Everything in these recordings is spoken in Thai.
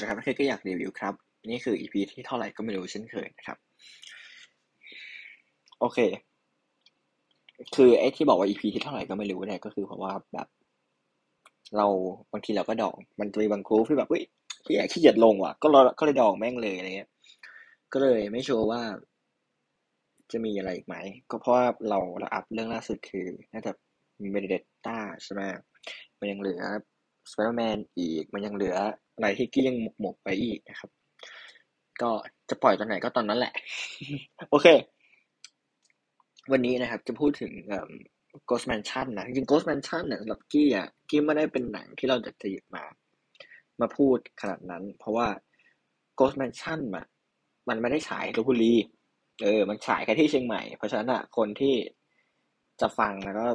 นะครับกี้อยากรีวิวครับ นี่คือ EP ที่เท่าไหร่ก็ไม่รู้เช่นเคยนะครับ โอเค คือไอ้ที่บอกว่า EP ที่เท่าไหร่ก็ไม่รู้เนี่ยก็คือเพราะว่าแบบ เราบางทีเราก็ดอง มันจะมีบางกรุ๊ปที่แบบเฮ้ยขี้เกียจขี้เกียจลงว่ะ ก็เราก็เลยดองแม่งเลยอะไรเงี้ย ก็เลยไม่ชัวร์ว่า จะมีอะไรอีกไหม ก็เพราะว่าเราเรา up เรื่องล่าสุดคือน่าจะมีเมดิเดต้าใช่ไหมมันยังเหลือสไปเดอร์แมนอีก มันยังเหลือ ไรที่กี้ยังหมกหมกไปอีกนะครับ ก็จะปล่อยตอนไหนก็ตอนนั้นแหละ โอเค วันนี้นะครับจะพูดถึง Ghost Mansion นะจริง Ghost Mansion เนี่ยสำหรับกี้อะกี้ไม่ได้เป็นหนังที่เราจะหยิบมา มาพูดขนาดนั้น เพราะว่า Ghost Mansion อะมันไม่ได้ฉายลพบุรีเออ มันฉายแค่ที่เชียงใหม่ เพราะฉะนั้นอะคนที่จะฟังแล้วก็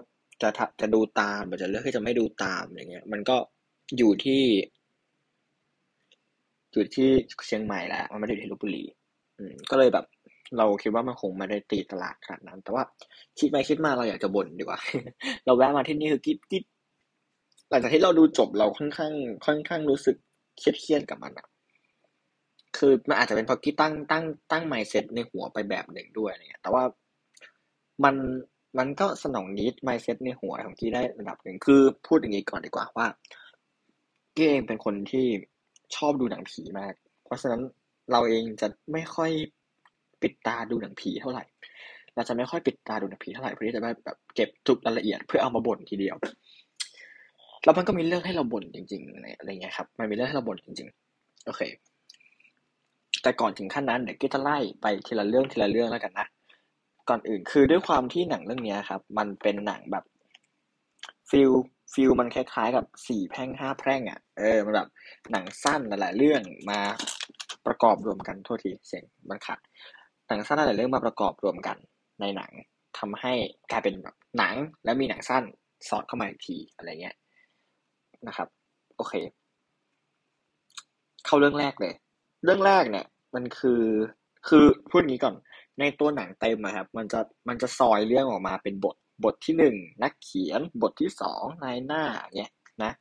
จะจะดูตามหรือจะเลือกที่จะไม่ดูตามอย่างเงี้ย มันก็อยู่ที่ อยู่ที่เชียงใหม่แหละมันไม่ได้อยู่ที่ลบบุรีอืมก็เลยแบบ เราคิดว่ามันคงไม่ได้ตีตลาดขนาดนั้น แต่ว่าคิดไปคิดมาเราอยากจะบ่นดีกว่า เราแวะมาที่นี่คือกิ๊บกิ๊บหลังจากที่เราดูจบเราค่อนข้าง ค่อนข้างรู้สึกเครียดเครียดกับมันอะคือมันอาจจะเป็นเพราะกิ๊ตั้งตั้งตั้งไมเซ็ตในหัวไปแบบหนึ่งด้วยเนี่ยแต่ว่ามันมันก็สนองนิดไมเซ็ตในหัวของกี้ได้ระดับหนึ่งคือพูดอย่างนี้ก่อนดีกว่าว่ากี้เองเป็นคนที่ ชอบดูหนังผีมาก เพราะฉะนั้นเราเองจะไม่ค่อยปิดตาดูหนังผีเท่าไหร่ เราจะไม่ค่อยปิดตาดูหนังผีเท่าไหร่เพื่อที่จะแบบเก็บทุกรายละเอียดเพื่อเอามาบ่นทีเดียว แล้วมันก็มีเรื่องให้เราบ่นจริงๆอะไรเงี้ยครับ มันมีเรื่องให้เราบ่นจริง ๆ โอเค แต่ก่อนถึงขั้นนั้นเดี๋ยวกี้จะไล่ไปทีละเรื่องทีละเรื่องแล้วกันนะ ก่อนอื่นคือด้วยความที่หนังเรื่องนี้ครับ มันเป็นหนังแบบ feel feel มันคล้ายๆกับสี่แพร่งห้าแพร่งอะ เออ มันแบบหนังสั้นหลายๆเรื่องมาประกอบรวมกันโทษทีเสียงมันขาดหนังสั้นหลายๆเรื่องมาประกอบรวมกันในหนังทำให้กลายเป็นแบบหนังแล้วมีหนังสั้นสอดเข้ามาอีกทีอะไรเงี้ยนะครับ โอเค เข้าเรื่องแรกเลย เรื่องแรกเนี่ย มันคือคือพูดงี้ก่อน ในตัวหนังเต็มอะครับ มันจะมันจะซอยเรื่องออกมาเป็นบท บทที่หนึ่งนักเขียน บทที่สองนายหน้าเนี่ยนะ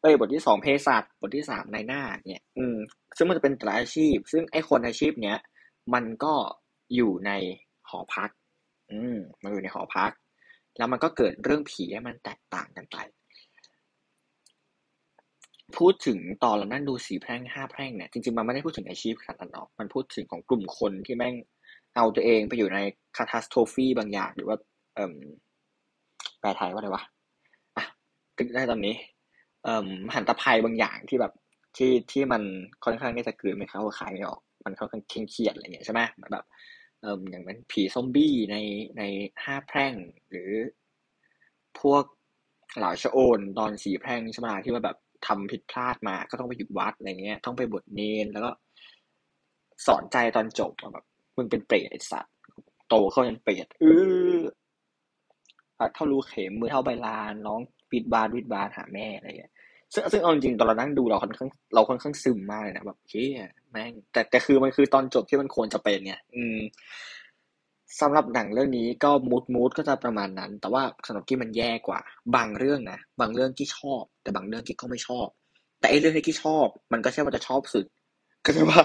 เอ้ยบทที่สองเภสัชบทที่สามนายหน้าเนี่ยอืมซึ่งมันจะเป็นแต่ละอาชีพ ซึ่งไอ้คนอาชีพเนี้ยมันก็อยู่ในหอพัก อืมมันอยู่ในหอพัก แล้วมันก็เกิดเรื่องผีให้มันแตกต่างกันไป พูดถึงตอนเรานั่งดูสีแพร่งห้าแพร่งเนี่ยจริงๆมันไม่ได้พูดถึงอาชีพขนาดนั้นหรอกมันพูดถึงของกลุ่มคนที่แม่งเอาตัวเองไปอยู่ในคาทาสโทฟีบางอย่างหรือว่าเอ่อ ปลไทยว่าอะไรวะอะก็ได้ตอนนี้ เอ่อหันตภัยบางอย่างที่แบบที่ที่มันค่อนข้างที่จะกลืนไม่เข้าขายไม่ออก มันค่อนข้างเครียดอะไรเงี้ยใช่ไหมมือนแบบเอ่ออย่างนั้นผีซอมบี้ในในห้าแพร่งหรือ พวกเหล่าชะโอนตอนสีแพร่งใช่ไหมที่ว่าแบบทำผิดพลาดมาก็ต้องไปอยู่วัดอะไรเงี้ย ต้องไปบทเนนแล้วก็ สอนใจตอนจบแบบมึงเป็นเปรตไอ้สัตว์โตเข้าเป็นเปรตเออ เท่ารูเข็มมือเท่าใบลาน น้องวิดบาร์วิดบาร์หาแม่อะไรอย่างเงี้ยซึ่งซึ่งเอาจริงตอนเรานั่งดูเราค่อนข้างเราค่อนข้างซึมมากเลยนะแบบเฮ้ยแม่งแต่แต่คือมันคือตอนจบที่มันควรจะเป็นไงอืมสำหรับหนังเรื่องนี้ก็มูดมูดก็จะประมาณนั้น แต่ว่าสำหรับกี้มันแย่กว่า บางเรื่องนะบางเรื่องกี้ชอบ แต่บางเรื่องกี้ก็ไม่ชอบ แต่ไอ้เรื่องที่กี้ชอบ มันก็ใช่ว่าจะชอบสุดก็คือว่า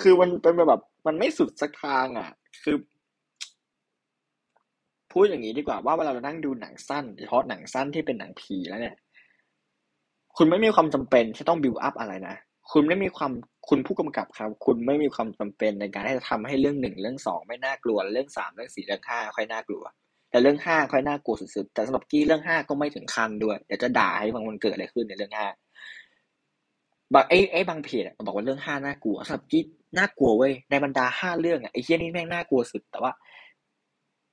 คือมันเป็นแบบมันไม่สุดสักทางอะ คือ พูดอย่างนี้ดีกว่าว่าเวลาเรานั่งดูหนังสั้นเฉพาะหนังสั้นที่เป็นหนังผีแล้วเนี่ย คุณไม่มีความจำเป็นที่ต้องบิวอัพอะไรนะคุณไม่มีความคุณผู้กำกับครับ คุณไม่มีความจำเป็นในการที่จะทำให้เรื่องหนึ่งเรื่องสองไม่น่ากลัว เรื่องสามเรื่องสี่เรื่องห้าค่อยน่ากลัว แต่เรื่องห้าค่อยน่ากลัวสุดๆแต่สำหรับกี้เรื่องห้าก็ไม่ถึงขั้นด้วยเดี๋ยวจะด่าให้ฟังมันเกิดอะไรขึ้นในเรื่องห้าบางไอ้ไอ้บางเพจบอกว่าเรื่องห้าน่ากลัวสำหรับกี้น่ากลัวเว้ยในบรรดาห้าเรื่องอะไอ้เฮี้ยนี่แม่งน่ากลัวสุด แต่ว่า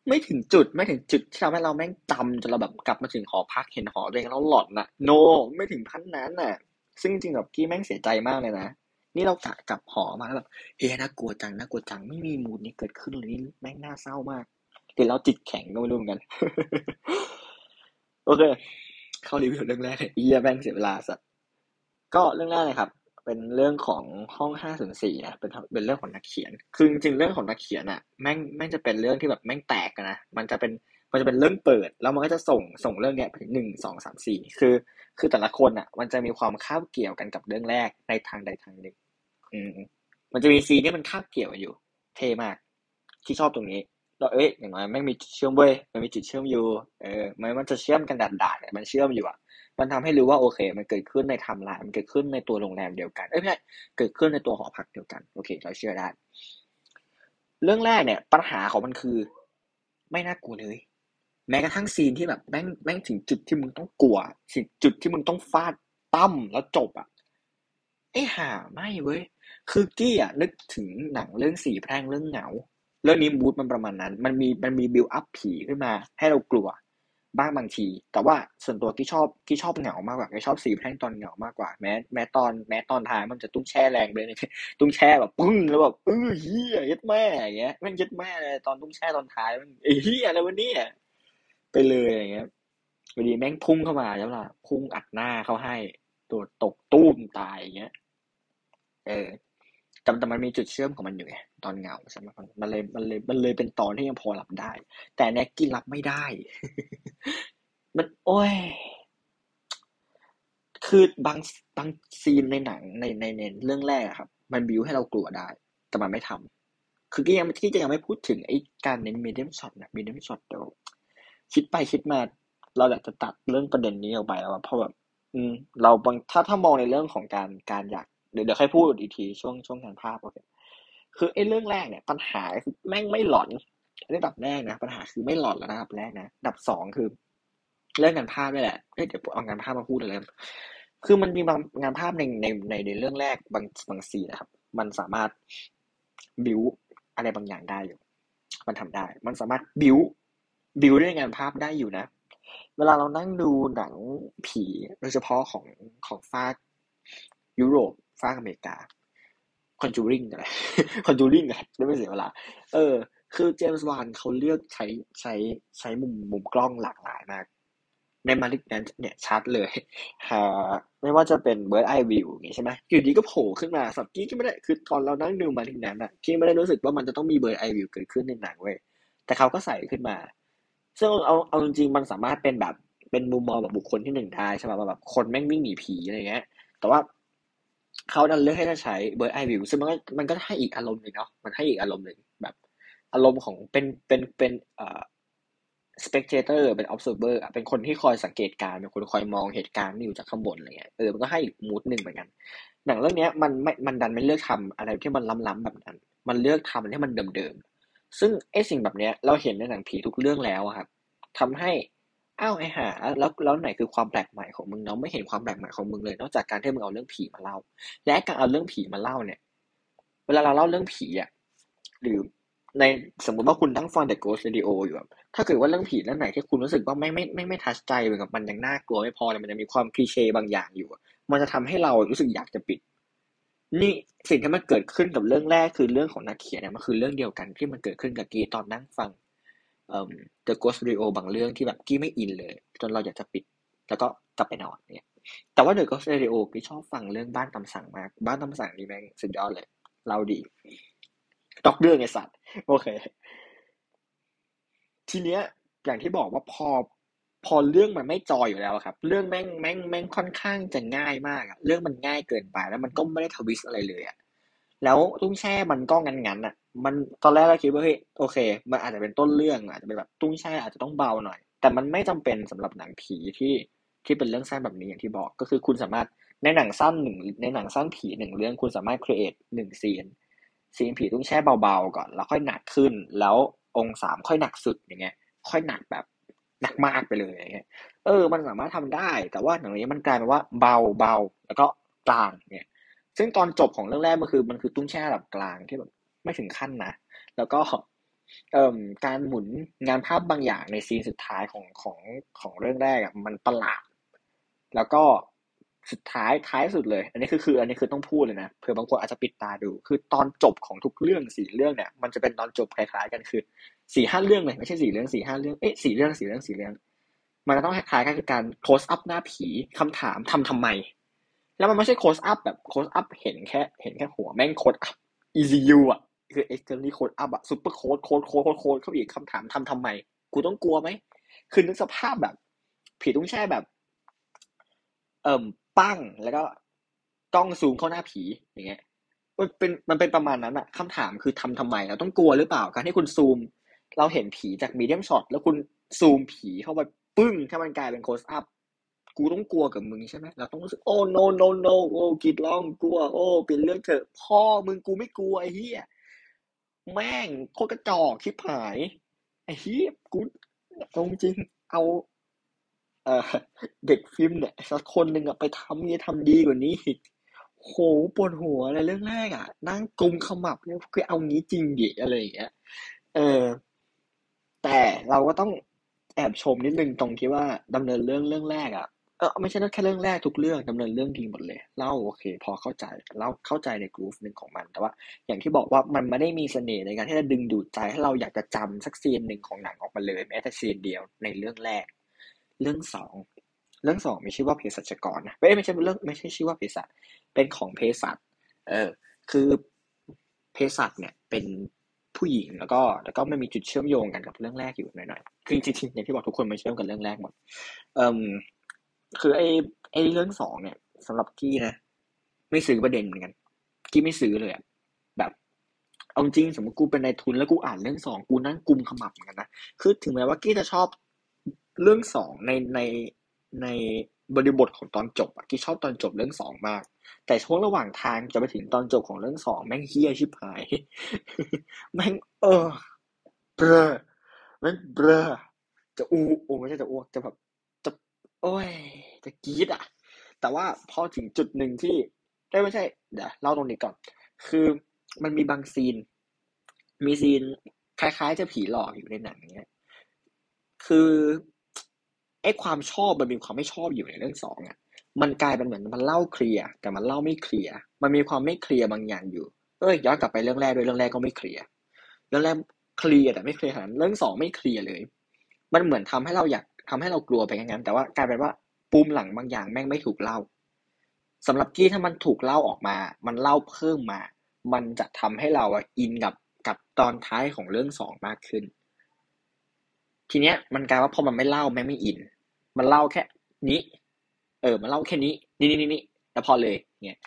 ไม่ถึงจุดไม่ถึงจุดที่ทำให้เราแม่งจำจนเราแบบกลับมาถึงหอพักเห็นหอตัวเองแล้วหลอนน่ะ โน ไม่ถึงขั้นนั้นน่ะ ซึ่งจริงแบบกี้แม่งเสียใจมากเลยนะ นี่เรากะกลับหอมาแล้วแบบเฮ้ยน่ากลัวจังน่ากลัวจังไม่มีมูดนี้เกิดขึ้นเลยนี่แม่งน่าเศร้ามากเดี๋ยวเราจิตแข็งก็ไม่รู้เหมือนกัน โอเค เข้ารีวิวเรื่องแรกเอียแม่งเสียเวลาสัตว์ก็เรื่องแรกเลยครับ เป็นเรื่องของห้องห้าศูนย์สี่นะเป็นเป็นเรื่องของนักเขียน คือจริงๆเรื่องของนักเขียนอะแม่งแม่งจะเป็นเรื่องที่แบบแม่งแตกนะมันจะเป็นมันจะเป็นเรื่องเปิด แล้วมันก็จะส่งส่งเรื่องเนี้ยไปหนึ่งสองสามสี่คือ คือแต่ละคนอะมันจะมีความคาบเกี่ยวกันกับเรื่องแรกในทางใดทางหนึ่งอืมมันจะมีซีนที่มันคาบเกี่ยวกันอยู่ เท่มาก ที่ชอบตรงนี้เราเอ้ยอย่างน้อยแม่งมีเชื่อมเว้ยมันมีจุดเชื่อมอยู่เออมันมันจะเชื่อมกันด่านๆเนี่ยมันเชื่อมอยู่อะ มันทำให้รู้ว่าโอเค มันเกิดขึ้นในไทม์ไลน์มันเกิดขึ้นในตัวโรงแรมเดียวกันเอ้ยไม่ใช่เกิดขึ้นในตัวหอพักเดียวกันโอเค เราเชื่อได้ เรื่องแรกเนี่ย ปัญหาของมันคือ ไม่น่ากลัวเลย แม้กระทั่งซีนที่แบบแม่งแม่งถึงจุดที่มึงต้องกลัวจุดที่มึงต้องฟาดตั้มแล้วจบอะไอ้ห่าไม่เว้ยคือกี้อะนึกถึงหนังเรื่องสี่แพร่งเรื่องเหงาเรื่องนี้บูธมันประมาณนั้น มันมีมันมีบิวอัพผีขึ้นมา ให้เรากลัว บ้างบางที แต่ว่าส่วนตัวที่ชอบที่ชอบเหงามากกว่าที่ชอบสีแพร่งตอนเหงามากกว่าแม้แม้ตอนแม้ตอนท้ายมันจะตุ้งแช่แรงเลยตุ้งแช่แบบปึ้งแล้วแบบเออเฮียยัดแม่อย่างเงี้ยมันยัดแม่เลยตอนตุ้งแช่ตอนท้ายมันเฮียอะไรวะเนี่ยไปเลยอย่างเงี้ยวันนี้แม่งพุ่งเข้ามาแล้วล่ะพุ่งอัดหน้าเขาให้ตัวตกตุ้มตายอย่างเงี้ย เออ แต่แต่มันมีจุดเชื่อมของมันอยู่ไงตอนเงาใช่ไหมมันเลยมันเลยมันเลยเป็นตอนที่ยังพอรับได้ แต่แน็กกี้รับไม่ได้ มันโอ้ย คือบางบางซีนในหนังในในในเรื่องแรกครับ มันบิวให้เรากลัวได้ แต่มันไม่ทำคือก็ยังที่จะยังไม่พูดถึงไอ้การเน้นมีเดียมช็อตนะมีเดียมช็อตเดี๋ยวคิดไปคิดมา เราอยากจะตัดเรื่องประเด็นนี้ออกไปแล้วเพราะแบบ อืม เราบางถ้าถ้ามองในเรื่องของการการอยาก เดี๋ยวเดี๋ยวค่อยพูดอีกทีช่วงช่วงงานภาพโอเคคือไอ้เรื่องแรกเนี่ย ปัญหาคือแม่งไม่หลอนอันดับแรกนะ ปัญหาคือไม่หลอนแล้วนะครับแรกนะดับสองคือ เรื่องงานภาพนี่แหละเดี๋ยวเอางานภาพมาพูดเลยคือมันมีบางงานภาพในในในในเรื่องแรกบางบางซีนะครับ มันสามารถบิวอะไรบางอย่างได้อยู่ มันทำได้ มันสามารถบิวบิวด้วยงานภาพได้อยู่นะ เวลาเรานั่งดูหนังผีโดยเฉพาะของของฟากยุโรป ฝากอเมริกาคอนจูริงอะไรคอนจูริงอะไรไม่เสียเวลา เออ คือ James Wan เขาเลือกใช้ใช้ใช้มุมมุมกล้องหลากหลายมาก ใน Malignant เนี่ยชัดเลยฮะไม่ว่าจะเป็น bird's eye view อย่างงี้ใช่ไหมอยู่ดีก็โผล่ขึ้นมาสับกี้ก็ไม่ได้คือตอนเรานั่งดู Malignant อะกี้ไม่ได้รู้สึกว่ามันจะต้องมี bird's eye view เกิดขึ้นในหนังเว้ยแต่เขาก็ใส่ขึ้นมา ซึ่งเอาเอาจริงๆมันสามารถเป็นแบบเป็นมุมมองแบบบุคคลที่หนึ่งได้ใช่ไหมแบบคนแม่งวิ่งหนีผีอะไรเงี้ย แต่ว่า เขาดันเลือกให้ใช้ bird's eye view ซึ่งมันก็มันก็ให้อีกอารมณ์หนึ่งเนาะมันให้อีกอารมณ์หนึ่งแบบ อารมณ์ของเป็นเป็นเป็นเอ่อ spectator เป็น observer อะเป็นคนที่คอยสังเกตการเป็นคนคอยมองเหตุการณ์ที่อยู่จากข้างบนอะไรเงี้ยเออมันก็ให้อีกมูดหนึ่งเหมือนกันหนังเรื่องนี้มันไม่มันดันไม่เลือกทำอะไรที่มันล้ำๆแบบนั้น มันเลือกทำอะไรที่มันเดิมๆซึ่งไอ้สิ่งแบบเนี้ยเราเห็นในหนังผีทุกเรื่องแล้วครับทำให้ อ้าวไอ้ห่า แล้ว แล้วไหนคือความแปลกใหม่ของมึงเนาะไม่เห็นความแปลกใหม่ของมึงเลย นอกจากการที่มึงเอาเรื่องผีมาเล่า และการเอาเรื่องผีมาเล่าเนี่ย เวลาเราเล่าเรื่องผีอะ หรือในสมมติว่าคุณตั้งฟังแต่ Ghost Radio อยู่แบบถ้าเกิดว่าเรื่องผีเรื่องไหนที่คุณรู้สึกว่าไม่ไม่ไม่ไม่ทัชใจเหมือนกับมันยังน่ากลัวไม่พอเนี่ยมันจะมีความคลีเช่บางอย่างอยู่ มันจะทำให้เรารู้สึกอยากจะปิด นี่สิ่งที่มันเกิดขึ้นกับเรื่องแรกคือเรื่องของนักเขียนเนี่ยมันคือเรื่องเดียวกันที่มันเกิดขึ้นกับกีตอนนั่งฟัง เอ่อ The Ghost Radio บางเรื่องที่แบบกี้ไม่อินเลย จนเราอยากจะปิด แล้วก็กลับไปนอนเนี่ย แต่ว่า The Ghost Radio กี้ชอบฟังเรื่องบ้านตำสั่งมาก บ้านตำสั่งนี่แม่งสุดยอดเลย เราดีตอกเรื่องไอสัตว์โอเค ทีเนี้ย อย่างที่บอกว่าพอพอเรื่องมันไม่จอยอยู่แล้วครับ เรื่องแม่งแม่งแม่งค่อนข้างจะง่ายมากอะเรื่องมันง่ายเกินไปแล้วมันก็ไม่ได้ทวิสอะไรเลยอะ แล้วตุ้งแช่มันก็งันๆอะ มันตอนแรกเราคิดว่าเฮ้ยโอเค มันอาจจะเป็นต้นเรื่องอาจจะเป็นแบบตุ้งแช่อาจจะต้องเบาหน่อย แต่มันไม่จำเป็นสำหรับหนังผีที่ที่เป็นเรื่องสั้นแบบนี้อย่างที่บอก ก็คือคุณสามารถในหนังสั้นหนึ่งในหนังสั้นผีหนึ่งเรื่องคุณสามารถ create หนึ่งซีนซีนผีตุ้งแช่เบาๆก่อน แล้วค่อยหนักขึ้น แล้วองค์สามค่อยหนักสุดอย่างเงี้ย ค่อยหนักแบบหนักมากไปเลยอย่างเงี้ย เออ มันสามารถทำได้ แต่ว่าหนังนี้มันกลายเป็นว่าเบาเบาแล้วก็กลางเนี่ย ซึ่งตอนจบของเรื่องแรกมันคือ มันคือตุ้งแช่ระดับกลางที่แบบไม่ถึงขั้นนะ แล้วก็เอ่อการหมุนงานภาพบางอย่างในซีนสุดท้ายของของของเรื่องแรกอะมันประหลาด แล้วก็สุดท้ายท้ายสุดเลย อันนี้คือคือ อันนี้คือต้องพูดเลยนะเผื่อบางคนอาจจะปิดตาดู คือตอนจบของทุกเรื่องสี่เรื่องเนี่ย มันจะเป็นตอนจบคล้ายๆกันคือสี่ห้าเรื่องเลยไม่ใช่สี่เรื่องสี่ห้าเรื่องเอ๊ะสี่เรื่องสี่เรื่องสี่เรื่อง มันจะต้องคล้ายๆกันคือการ close up หน้าผีคำถามทำทำไม แล้วมันไม่ใช่โค้ดอัพแบบโค้ดอัพเห็นแค่ เห็นแค่หัวแม่งโค้ดอัพ ECU อะ คือ externally โค้ดอัพอะซูเปอร์โค้ดโค้ดโค้ดโค้ดเข้าอีกคำถามทำทำไม กูต้องกลัวไหม คือนึกสภาพแบบ ผีตุ้งแช่แบบ เอิ่มปั้งแล้วก็กล้องซูมเข้าหน้าผีอย่างเงี้ยมันเป็นมันเป็นประมาณนั้นอะคำถามคือทำทำไมเราต้องกลัวหรือเปล่าการที่คุณซูม เราเห็นผีจากมีเดียมช็อตแล้วคุณซูมผีเข้าไปปึ้งถ้ามันกลายเป็นโคสอัพ กูต้องกลัวกับมึงใช่ไหมเราต้องรู้สึกโอ้ no no no โอ้กิดร้องกลัว โอ้เป็นเรื่องเถอะ พ่อมึงกูไม่กลัวไอ้เหี้ยแม่งโคตรกระจอกคิดหาย ไอ้เหี้ยกูตรงจริงเอาเด็กฟิล์มเนี่ยสักคนหนึ่งอะไปทำเนี่ยทำดีกว่านี้โหปวดหัวอะไรเรื่องแรกอะนั่งกุมขมับเนี่ยคือเอางี้จริงดิอะไรอย่างเงี้ยเออ แต่เราก็ต้องแอบชมนิดนึงตรงที่ว่าดำเนินเรื่องเรื่องแรกอะ ออไม่ใช่แค่เรื่องแรกทุกเรื่องดำเนินเรื่องดีหมดเลยเล่าโอเค พอเข้าใจเล่าเข้าใจในกรูฟหนึ่งของมัน แต่ว่า อย่างที่บอกว่ามันไม่ได้มีเสน่ห์ในการที่จะดึงดูดใจให้เราอยากจะจำสักซีนหนึ่งของหนังออกมาเลยแม้แต่ซีนเดียวในเรื่องแรก เรื่องสองเรื่องสองมีชื่อว่าเภสัชกรนะไม่ไม่ใช่เรื่องไม่ใช่ชื่อว่าเภสัชเป็นของเภสัชเออคือเภสัชเนี่ยเป็นผู้หญิงแล้วก็แล้วก็ไม่มีจุดเชื่อมโยงกันกับเรื่องแรกอยู่หน่อยๆคือจริงๆอย่างที่บอกทุกคนมันเชื่อมกันเรื่องแรกหมดเอ่อ คือไอ้ไอ้เรื่องสองเนี่ยสำหรับกี้นะ ไม่ซื้อประเด็นเหมือนกัน กี้ไม่ซื้อเลยอะแบบ เอาจริงสมมติกูเป็นนายทุนแล้วกูอ่านเรื่องสองกูนั่งกุมขมับเหมือนกันนะ คือถึงแม้ว่ากี้จะชอบเรื่องสองในในในบริบทของตอนจบอะกี้ชอบตอนจบเรื่องสองมาก แต่ช่วงระหว่างทางจะไปถึงตอนจบของเรื่องสองแม่งเฮี้ยชิบหาย แม่งเออเบลอแม่งเบลอจะอูโอ้ไม่ใช่จะอ้วกจะแบบ โอ้ย จะกรีดอะแต่ว่าพอถึงจุดหนึ่งที่ได้ไม่ใช่ เดี๋ยวเล่าตรงนี้ก่อน คือมันมีบางซีน มีซีนคล้ายๆ จะผีหลอกอยู่ในหนังเนี้ย คือไอ้ความชอบมันมีความไม่ชอบอยู่ในเรื่องสองอะมันกลายเป็นเหมือนมันเล่าเคลียร์แต่มันเล่าไม่เคลียร์มันมีความไม่เคลียร์บางอย่างอยู่ เอ้ยย้อนกลับไปเรื่องแรกด้วยเรื่องแรกก็ไม่เคลียร์เรื่องแรกเคลียร์แต่ไม่เคลียร์ขนาดเรื่องสองไม่เคลียร์เลย มันเหมือนทำให้เราอยาก ทำให้เรากลัวไปงั้นแต่ว่ากลายเป็นว่าปูมหลังบางอย่างแม่งไม่ถูกเล่าสำหรับกี้ถ้ามันถูกเล่าออกมา มันเล่าเพิ่มมา มันจะทำให้เราอะอินกับกับตอนท้ายของเรื่องสองมากขึ้น ทีเนี้ยมันกลายว่าพอมันไม่เล่าแม่งไม่อิน มันเล่าแค่นี้ เออ มันเล่าแค่นี้ นี่นี่นี่นี่แล้วพอเลยเนี่ย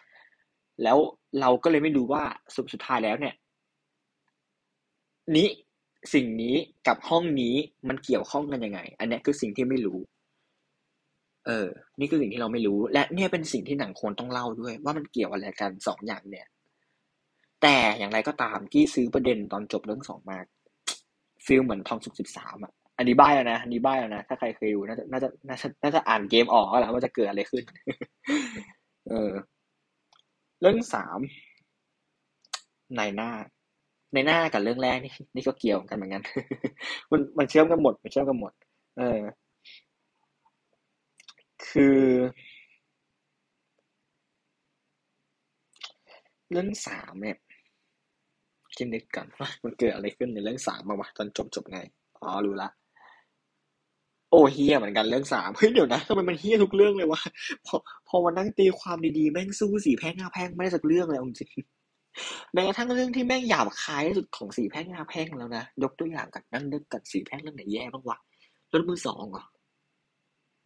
แล้วเราก็เลยไม่รู้ว่าสุดสุดท้ายแล้วเนี่ย นี้ สิ่งนี้กับห้องนี้มันเกี่ยวข้องกันยังไง อันนี้คือสิ่งที่ไม่รู้ เออ นี่คือสิ่งที่เราไม่รู้ และเนี่ยเป็นสิ่งที่หนังควรต้องเล่าด้วย ว่ามันเกี่ยวอะไรกันสองอย่างเนี่ย แต่อย่างไรก็ตามที่ซื้อประเด็นตอนจบเรื่องสองมากฟิลเหมือนทองสุกสิบสามอะอันนี้บ้าแล้วนะอันนี้บ้าแล้วนะ ถ้าใครเคยดูน่าจะน่าจะน่าจะน่าจะอ่านเกมออกแล้วว่าจะเกิดอะไรขึ้น เออ เรื่องสามในหน้า ในหน้ากับเรื่องแรกนี่นี่ก็เกี่ยวกันเหมือนกัน มันมันเชื่อมกันหมดมันเชื่อมกันหมด เออ คือ เรื่องสามเนี่ยคิดนึกกันว่ามันเกิดอะไรขึ้นในเรื่องสามมาวะตอนจบจบไง อ๋อรู้ละ โอ้เฮียเหมือนกันเรื่องสามเฮ้ยเดี๋ยวนะทำไมมันเฮียทุกเรื่องเลยวะพอพอมานั่งตีความดีๆแม่งสู้สี่แพ่งห้าแพ่งไม่ได้สักเรื่องเลยจริง แม้กระทั่งเรื่องที่แม่งหยาบคายที่สุดของสี่แพ่งห้าแพ่งแล้วนะ ยกตัวอย่างกันนั่งนึกกันสี่แพ่งเรื่องไหนแย่บ้างวะเรื่องมือสองเหรอ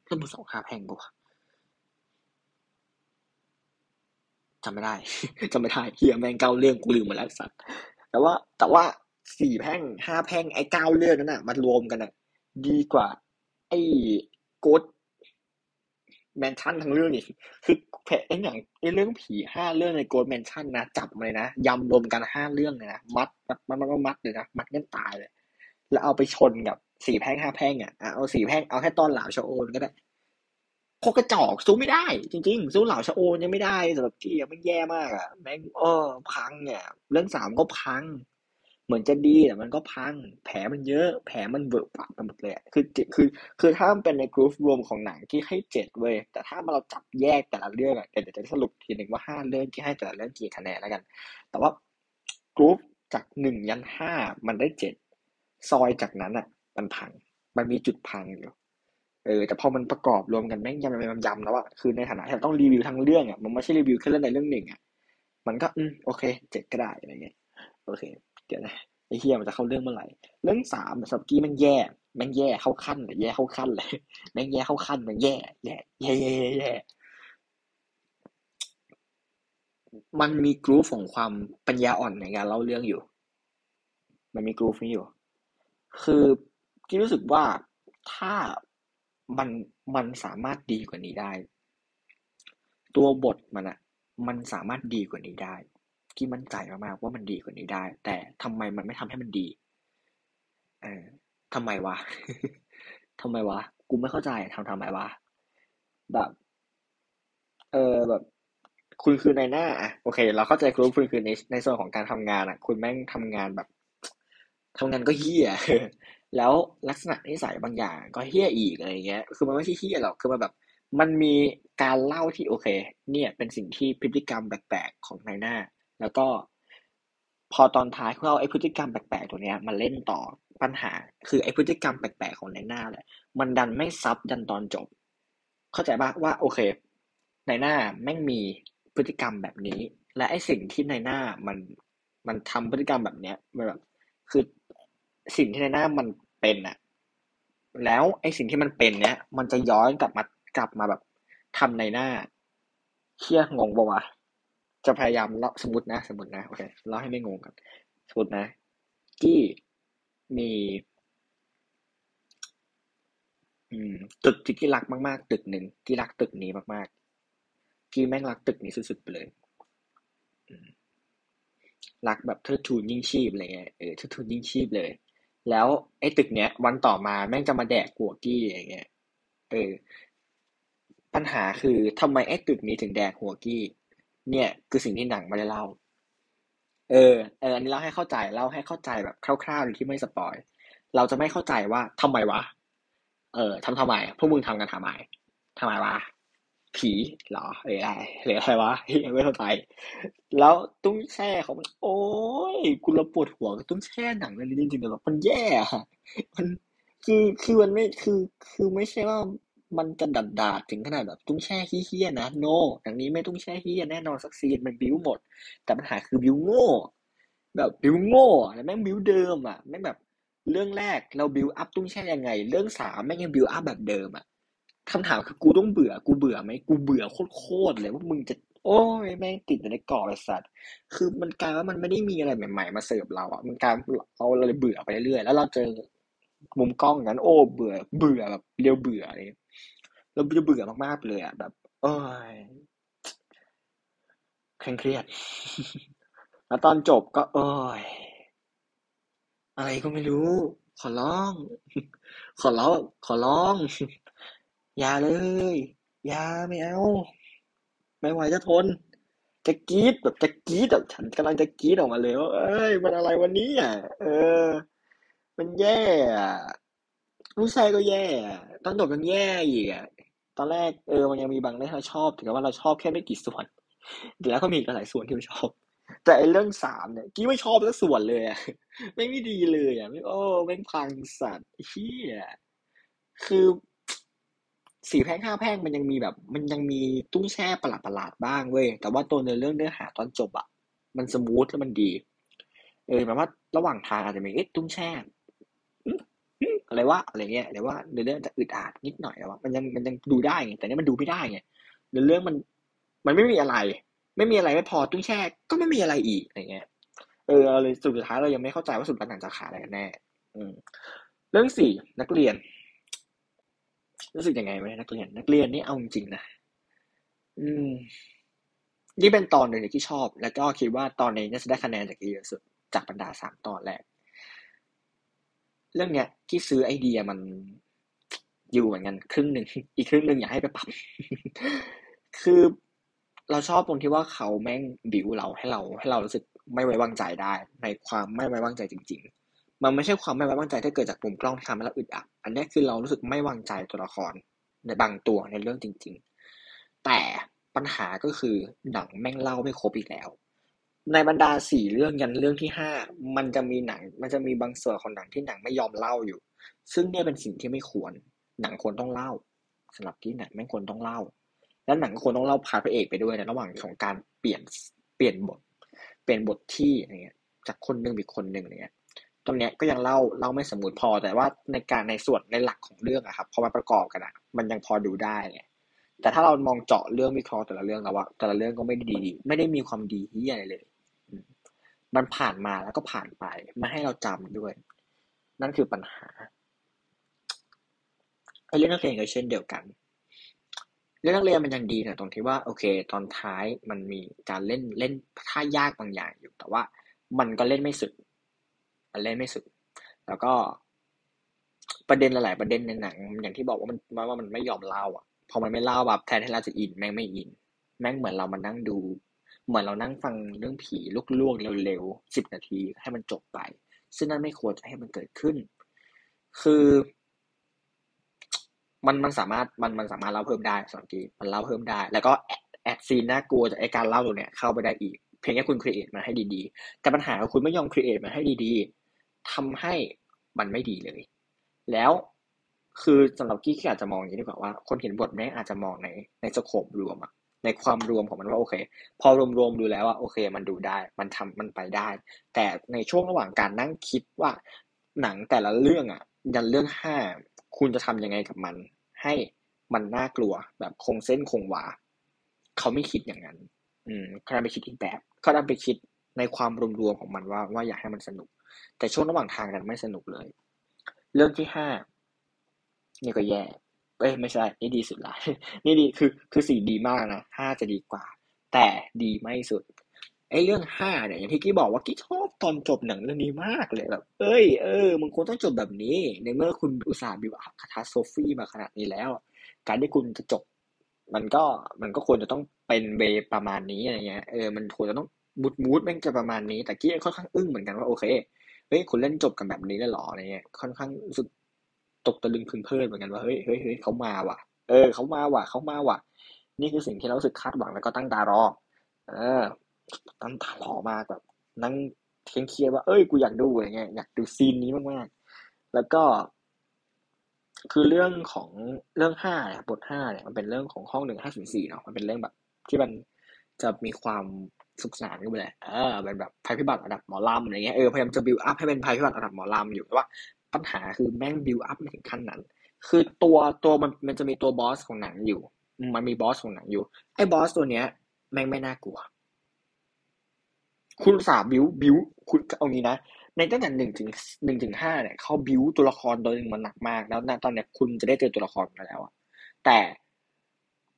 เรื่องมือสองห้าแพ่งปะวะจำไม่ได้จำไม่ได้เฮียแม่งเก้าเรื่องกูลืมหมดแล้วสัตว์แต่ว่า แต่ว่าสี่แพ่งห้าแพ่งไอ้เก้าเรื่องนั้นน่ะมันรวมกันน่ะ ดีกว่า ไอ้โกด แมนชั่นทั้งเรื่องนี่คือแผไอ้อย่างไอ้เรื่องผีห้าเรื่องในโกดแมนชั่นนะจับมาเลยนะยำรวมกันห้าเรื่องเลยนะมัดมัดมัดมัดมัดเลยนะมัดเงี้ยตายเลย แล้วเอาไปชนกับสี่แพ่งห้าแพ่งอะเอาสี่แพ่งเอาแค่ตอนหลาวชะโอนก็ได้โคกระจอกสู้ไม่ได้ จริง ๆ สู้เหล่าชะโอนยังไม่ได้สำหรับกี้มันแย่มากอะแม่งเออพังเนี่ยเรื่องสามก็พัง เหมือนจะดีแต่มันก็พัง แผลมันเยอะ แผลมันเบิกปากไปหมดเลยคือคือ คือถ้ามันเป็นในกรุ๊ปรวมของหนังที่ให้เจ็ดเว้ยแต่ถ้าเราจับแยกแต่ละเรื่องอะเดี๋ยวจะสรุปทีหนึ่งว่าห้าเรื่องที่ให้แต่ละเรื่องกี่คะแนนแล้วกัน แต่ว่ากรุ๊ปจากหนึ่งยันห้ามันได้เจ็ดซอยจากนั้นอะมันพัง มันมีจุดพังอยู่เออแต่พอมันประกอบรวมกันแม่งยำยำยำแล้วอะคือในฐานะที่เราต้องรีวิวทั้งเรื่องอะมันไม่ใช่รีวิวแค่เรื่องใดเรื่องหนึ่งอะมันก็อืมโอเค เจ็ดก็ได้อะไรเงี้ยโอเค เดี๋ยวนะไอ้เฮียมันจะเข้าเรื่องเมื่อไหร่ เรื่องสามสกี้มันแย่แม่งแย่เข้าขั้นเลยแย่เข้าขั้นเลยแม่งแย่เข้าขั้นแม่งแย่แย่แย่แย่แย่มันมีกรูฟของความปัญญาอ่อนในการเล่าเรื่องอยู่ มันมีกรูฟนี้อยู่ คือที่รู้สึกว่าถ้ามันมันสามารถดีกว่านี้ได้ ตัวบทมันอะมันสามารถดีกว่านี้ได้ ที่มั่นใจมากๆว่ามันดีกว่านี้ได้ แต่ทำไมมันไม่ทำให้มันดี เออทำไมวะทำไมวะ กูไม่เข้าใจทำทำไมวะ แบบ เออแบบ คุณคือในหน้าอะโอเค เราเข้าใจคุณคุณคือในในส่วนของการทำงานอะคุณแม่งทำงานแบบทำงานก็เฮี้ยแล้วลักษณะนิสัยบางอย่าง ก็เฮี้ยอีกอะไรเงี้ย คือมันไม่ใช่เฮี้ยหรอก คือมันแบบ มันมีการเล่าที่โอเค เนี่ย เป็นสิ่งที่พฤติกรรมแปลกๆของนายหน้า แล้วก็พอตอนท้ายเขาเอาไอ้พฤติกรรมแปลกๆตัวเนี้ยมาเล่นต่อปัญหา คือไอ้พฤติกรรมแปลกๆของในหน้าแหละมันดันไม่ซับดันตอนจบ เข้าใจปะว่าโอเค ในหน้าแม่งมีพฤติกรรมแบบนี้ และไอ้สิ่งที่ในหน้ามันมันทำพฤติกรรมแบบเนี้ยมันแบบคือสิ่งที่ในหน้ามันเป็นอะแล้วไอ้สิ่งที่มันเป็นเนี้ยมันจะย้อนกลับมากลับมาแบบทำในหน้าเชี่ยงงปะวะ จะพยายามเล่าสมมตินะ สมมตินะโอเคเล่าให้ไม่งงกัน สมมตินะ กี้มีตึกที่กี้รักมากๆ ตึกหนึ่งกี้รักตึกนี้มากๆ กี้แม่งรักตึกนี้สุดๆไปเลยรักแบบเทิดทูนยิ่งชีพอะไรเงี้ยเออเทิดทูนยิ่งชีพเลย แล้วไอ้ตึกเนี้ย วันต่อมาแม่งจะมาแดกกัวกี้อย่างเงี้ยเออปัญหาคือทำไมไอ้ตึกนี้ถึงแดกหัวกี้ เนี่ย คือสิ่งที่หนังไม่ได้เล่า เออ เอออันนี้เล่าให้เข้าใจเล่าให้เข้าใจแบบคร่าวๆโดยที่ไม่สปอย เราจะไม่เข้าใจว่าทำไมวะ เออทำทำไม พวกมึงทำกันทำไมทำไมวะ ผีเหรอหรืออะไรหรืออะไรวะยังไม่เข้าใจ แล้วตุ้งแช่เขามัน โอ้ยกูละปวดหัวกับตุ้งแช่หนังเรื่องนี้จริงๆเลยแบบมันแย่อะมันคือคือมันไม่คือคือไม่ใช่ว่า มันจะดัดดาดถึงขนาดแบบตุ้งแช่เหี้ยๆนะ no อย่างนี้ไม่ตุ้งแช่เหี้ยแน่นอนสักซีนมันบิวหมด แต่ปัญหาคือบิวโง่ แบบบิวโง่แล้วแม่งบิวเดิมอะแม่งแบบเรื่องแรกเราบิวอัพตุ้งแช่ยังไง เรื่องสามแม่งยังบิวอัพแบบเดิมอะคำถามคือกูต้องเบื่อ กูเบื่อไหมกูเบื่อโคตรเลยว่ามึงจะ โอ้ยแม่งติดอยู่ในกรอบไอ้สัตว์ คือมันกลายว่ามันไม่ได้มีอะไรใหม่ ๆ มาเสิร์ฟเราอะมันกลายเราเลยเบื่อไปเรื่อยๆแล้วเราเจอมุมกล้องกันโอ้เบื่อเบื่อแบบเรียวเบื่ออะไร เราจะเบื่อมากๆเลยอะแบบโอ้ยเคร่งเครียด แล้วตอนจบก็เอ้ย อะไรก็ไม่รู้ ขอร้อง ขอร้อง ขอร้อง อย่าเลย อย่าไม่เอา ไม่ไหวจะทน จะกรีดแบบจะกรีดแบบฉันกำลังจะกรีดออกมาเลยว่าเอ้ย มันอะไรวันนี้อะ เออ มันแย่อะผู้ชายก็แย่ ตอนจบยังแย่อีกอะ ตอนแรกเออมันยังมีบางเรื่องที่เราชอบถึงว่าเราชอบแค่ไม่กี่ส่วนแล้วก็มีอีกหลายส่วนที่เราชอบ แต่ไอ้เรื่องสามเนี่ยกี้ไม่ชอบสักส่วนเลยอะไม่ไม่ดีเลยอะไม่โอ้ไม่พังสัสเหี้ยคือสี่แพร่งห้าแพร่งมันยังมีแบบ มันยังมีตุ้งแช่ประหลาดประหลาดบ้างเว้ยแต่ว่าตัวเนื้อเรื่องเนื้อหาตอนจบอะมัน smooth แล้วมันดี เออหมายว่าระหว่างทางอาจจะมีเอ๊ะตุ้งแช่ อะไรวะอะไรเงี้ยหรือว่าเรื่องจะอึดอัดนิดหน่อยแต่ว่ามันยังมันยังดูได้ไงแต่นี่มันดูไม่ได้ไงเนื้อเรื่องมันมันไม่มีอะไร ไม่มีอะไรไม่พอตุ้งแช่ก็ไม่มีอะไรอีกอะไรเงี้ยเออเลยสุดท้ายเรายังไม่เข้าใจว่าสุดท้ายหนังจะขาดอะไรกันแน่อืมเรื่องสี่นักเรียน รู้สึกยังไงไหมนักเรียน นักเรียนนี่เอาจริงๆนะอืมนี่เป็นตอนหนึ่งที่ชอบ แล้วก็คิดว่าตอนนี้น่าจะได้คะแนนจากเยอะสุดจากบรรดาสามตอนแรก เรื่องเนี้ยที่ซื้อไอเดียมันอยู่เหมือนกันครึ่งหนึ่งอีกครึ่งหนึ่งอยากให้ไปปรับ คือเราชอบตรงที่ว่าเขาแม่งบิวเราให้เรา ให้เรารู้สึกไม่ไว้วางใจได้ ในความไม่ไว้วางใจจริง ๆ มันไม่ใช่ความไม่ไว้วางใจที่เกิดจากมุมกล้องที่ทำให้เราอึดอัดอันนี้คือเรารู้สึกไม่วางใจตัวละครในบางตัวในเรื่องจริง ๆ แต่ปัญหาก็คือหนังแม่งเล่าไม่ครบอีกแล้ว ในบรรดาสี่เรื่องยันเรื่องที่ห้ามันจะมีหนัง มันจะมีบางส่วนของหนังที่หนังไม่ยอมเล่าอยู่ ซึ่งเนี่ยเป็นสิ่งที่ไม่ควร หนังควรต้องเล่าสำหรับที่หนังไม่ควรต้องเล่า และหนังควรต้องเล่าพาพระเอกไปด้วยในระหว่างของการเปลี่ยนเปลี่ยนบท เปลี่ยนบทที่อะไรเงี้ย จากคนหนึ่งอีกคนหนึ่งอะไรเงี้ยตรงเนี้ยก็ยังเล่าเล่าไม่สมบูรณ์พอแต่ว่าในการในส่วนในหลักของเรื่องอะครับพอมาประกอบกันอะมันยังพอดูได้ไงแต่ถ้าเรามองเจาะเรื่องวิเคราะห์แต่ละเรื่องแล้วว่าแต่ละเรื่องก็ไม่ได้ดี ไม่ได้มีความดีที่อะไรเลย มันผ่านมาแล้วก็ผ่านไป ไม่ให้เราจำด้วย นั่นคือปัญหาเรื่องนักเรียนก็เช่นเดียวกัน เรื่องนักเรียนมันยังดีนะตรงที่ว่า โอเค ตอนท้ายมันมีการเล่นเล่นท่ายากบางอย่างอยู่ แต่ว่ามันก็เล่นไม่สุด มันเล่นไม่สุด แล้วก็ประเด็นหลาย ๆ ประเด็นในหนัง อย่างที่บอกว่ามันว่ามันไม่ยอมเล่าอะพอมันไม่เล่าแบบแทนที่เราจะอินแม่งไม่อิน แม่งเหมือนเรามานั่งดู เหมือนเรานั่งฟังเรื่องผีลวกๆเร็วๆสิบนาทีให้มันจบไป ซึ่งนั่นไม่ควรจะให้มันเกิดขึ้น คือมันมันสามารถมันมันสามารถเล่าเพิ่มได้สองทีมันเล่าเพิ่มได้ แล้วก็ add scene น่ากลัวจากไอ้การเล่าตรงเนี้ยเข้าไปได้อีก เพียงแค่คุณ create มาให้ดีๆ แต่ปัญหาคุณไม่ยอม create มาให้ดีๆทำให้มันไม่ดีเลย แล้วคือสำหรับกี้ที่อาจจะมองอย่างนี้ดีกว่าว่า คนเขียนบทเนี่ยอาจจะมองในในสโคปรวมอะ ในความรวมของมันว่าโอเค พอรวมๆดูแล้วว่าโอเค มันดูได้ มันทำมันไปได้ แต่ในช่วงระหว่างการนั่งคิดว่าหนังแต่ละเรื่องอะยันเรื่องห้าคุณจะทำยังไงกับมัน ให้มันน่ากลัวแบบคงเส้นคงวาเขาไม่คิดอย่างนั้น อืมเขาดันไปคิดอีกแบบเขาดันไปคิดในความรวมๆของมันว่าว่าอยากให้มันสนุก แต่ช่วงระหว่างทางนั้นไม่สนุกเลย เรื่องที่ห้านี่ก็แย่ เอ้ยไม่ใช่ นี่ดีสุดละนี่ดีคือคือสี่ดีมากนะห้าจะดีกว่า แต่ดีไม่สุดไอ้เรื่องห้าเนี่ยอย่างที่กี้บอกว่ากี้ชอบตอนจบหนังเรื่องนี้มากเลยแบบเอ้ยเออมึงควรต้องจบแบบนี้ ในเมื่อคุณอุตส่าห์บิวคาทาโซฟีมาขนาดนี้แล้ว การที่คุณจะจบ มันก็มันก็ควรจะต้องเป็นเบประมาณนี้อะไรเงี้ยเออมันควรจะต้องบูดมูดแม่งจะประมาณนี้ แต่กี้ค่อนข้างอึ้งเหมือนกันว่าโอเคเฮ้ยคุณเล่นจบกันแบบนี้เลยหรออะไรเงี้ยค่อนข้างรู้สึก ตกตะลึงพึงเพลิดเหมือนกันว่าเฮ้ยเฮ้ยเฮ้ยเขามาว่ะ เออเขามาว่ะเขามาว่ะ นี่คือสิ่งที่เราสึกคาดหวังแล้วก็ตั้งตารอ เออ ตั้งตารอมากแบบนั่งเคียงเคียว่าเอ้ยกูอยากดูอะไรเงี้ยอยากดูซีนนี้มากๆ แล้วก็ คือเรื่องของเรื่องห้าเนี่ยบทห้าเนี่ยมันเป็นเรื่องของห้องหนึ่งห้าศูนย์สี่เนาะมันเป็นเรื่องแบบ ที่มันจะมีความสนุกสนานกันไปเลยเออเป็นแบบภัยพิบัติระดับหมอลำอะไรเงี้ย เออ พยายามจะบิวอัพให้เป็นภัยพิบัติระดับหมอลำอยู่แต่ว่า ปัญหาคือแม่งบิวอัพถึงขั้นนั้น คือตัวตัวมันมันจะมีตัว boss ของหนังอยู่ มันมี boss ของหนังอยู่ ไอ้ boss ตัวเนี้ย แม่งไม่น่ากลัว คุณสาบิวบิวคุณเอางี้นะ ในตั้งแต่หนึ่งถึงหนึ่งถึงห้าเนี่ยเขาบิวตัวละครตัวหนึ่งมันหนักมาก แล้วตอนเนี้ยคุณจะได้เจอตัวละครมาแล้วอะแต่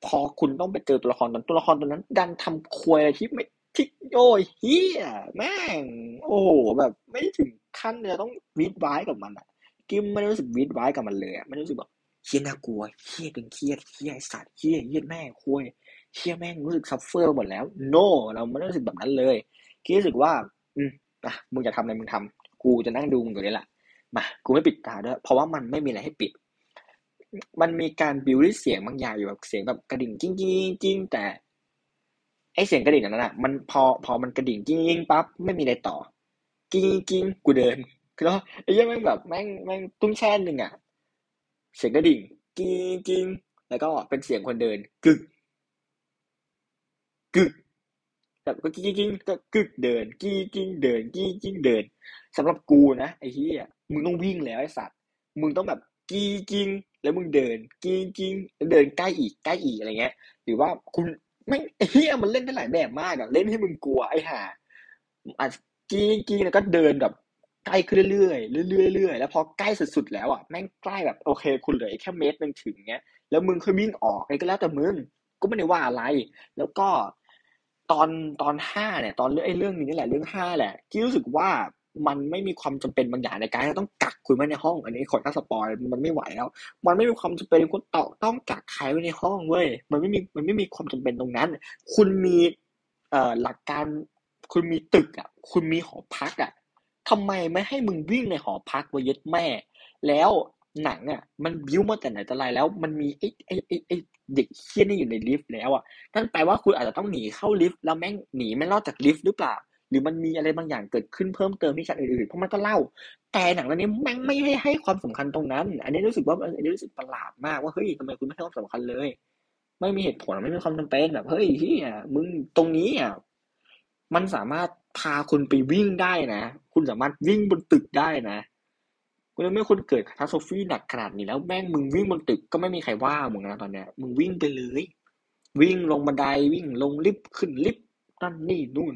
พอคุณต้องไปเจอตัวละครนั้นตัวละครตัวนั้น ดันทำควยอะไรที่ไม่ ที่โอ้ยเฮียแม่ง โอ้โหแบบไม่ถึงขั้นจะต้องหวีดว้ายกับมันอะกี้ไม่รู้สึกหวีดว้ายกับมันเลยอะไม่รู้สึกแบบเหี้ยน่ากลัวเหี้ยตึงเครียดเหี้ยสัตว์เหี้ยเหี้ยแม่งควยเหี้ยแม่งรู้สึก suffer หมดแล้ว no เราไม่รู้สึกแบบนั้นเลยคิดรู้สึกว่า อืมอะมึงจะทำอะไรมึงทำกูจะนั่งดูมึงอยู่นี่แหละมากูไม่ปิดตาด้วยเพราะว่ามันไม่มีอะไรให้ปิด มันมีการบิวด้วยเสียงบางอย่างอยู่แบบเสียงแบบกระดิ่งจิ้งจิ้งจิ้งแต่ ไอเสียงกระดิ่งนั้นอะมันพอพอมันกระดิ่งกิ้งกิ้งปั๊บไม่มีอะไรต่อ กิ้งกิ้งกูเดินแล้วไอ้ยังแม่งแบบแม่งแม่งตุ้งแช่นหนึ่งอะเสียงกระดิ่งกิ้งกิ้งแล้วก็เป็นเสียงคนเดิน กึก กึกแบบก็กิ้งกิ้งก็กึกเดิน กิ้งกิ้งเดิน กิ้งกิ้งเดินสำหรับกูนะไอ้เหี้ยมึงต้องวิ่งแล้วไอ้สัตว์มึงต้องแบบกิ้งกิ้งแล้วมึงเดินกิ้งกิ้งแล้วเดินใกล้อีกใกล้อีกอะไรเงี้ย หรือว่าคุณ ไม่เหี้ยมันเล่นได้หลายแบบมากอะเล่นให้มึงกลัวไอ้ห่าอาจกี้กี้แล้วก็เดินแบบใกล้ขึ้นเรื่อยๆเรื่อยๆเรื่อยๆแล้วพอใกล้สุดๆแล้วอะแม่งใกล้แบบโอเค คุณเหลือแค่เมตรนึงถึงเงี้ยแล้วมึงค่อยวิ่งออกไอ้ก็แล้วแต่มึงก็ไม่ได้ว่าอะไร แล้วก็ตอนตอนห้าเนี่ย ตอนเรื่องไอ้เรื่องนี้นี่แหละเรื่องห้าแหละที่รู้สึกว่า มันไม่มีความจำเป็นบางอย่างในการต้องกักคุณไว้ในห้อง อันนี้ขอถ้าสปอยมันไม่ไหวแล้ว มันไม่มีความจำเป็นคุณต้องต้องกักใครไว้ในห้องเว้ยมันไม่มีมันไม่มีความจำเป็นตรงนั้น คุณมีเอ่อหลักการคุณมีตึกอะ คุณมีหอพักอะทำไมไม่ให้มึงวิ่งในหอพักวายึดแม่ แล้วหนังอะ มันบิ้วมาแต่ไหนแต่ไรแล้ว มันมีไอ้ไอ้ไอ้ไอ้เด็กเหี้ยนี่อยู่ในลิฟต์แล้วอะนั่นแปลว่าคุณอาจจะต้องหนีเข้าลิฟต์แล้วแม่งหนีไม่รอดจากลิฟต์หรือเปล่า หรือมันมีอะไรบางอย่างเกิดขึ้นเพิ่มเติมที่ฉากอื่นๆเพราะมันก็เล่า แต่หนังเรื่องนี้แม่งไม่ให้ให้ความสำคัญตรงนั้น อันนี้รู้สึกว่าอันนี้รู้สึกประหลาดมากว่าเฮ้ยทำไมคุณไม่ให้ความสำคัญเลย ไม่มีเหตุผลไม่มีความจำเป็นแบบเฮ้ยที่อะมึงตรงนี้อะมันสามารถพาคุณไปวิ่งได้นะ คุณสามารถวิ่งบนตึกได้นะคุณไม่คนเกิด catastrophe หนักขนาดนี้แล้วแม่งมึงวิ่งบนตึกก็ไม่มีใครว่ามึงนะตอนเนี้ยมึงวิ่งไปเลย วิ่งลงบันไดวิ่งลงลิฟต์ขึ้นลิฟต์นั่นนี่นู่น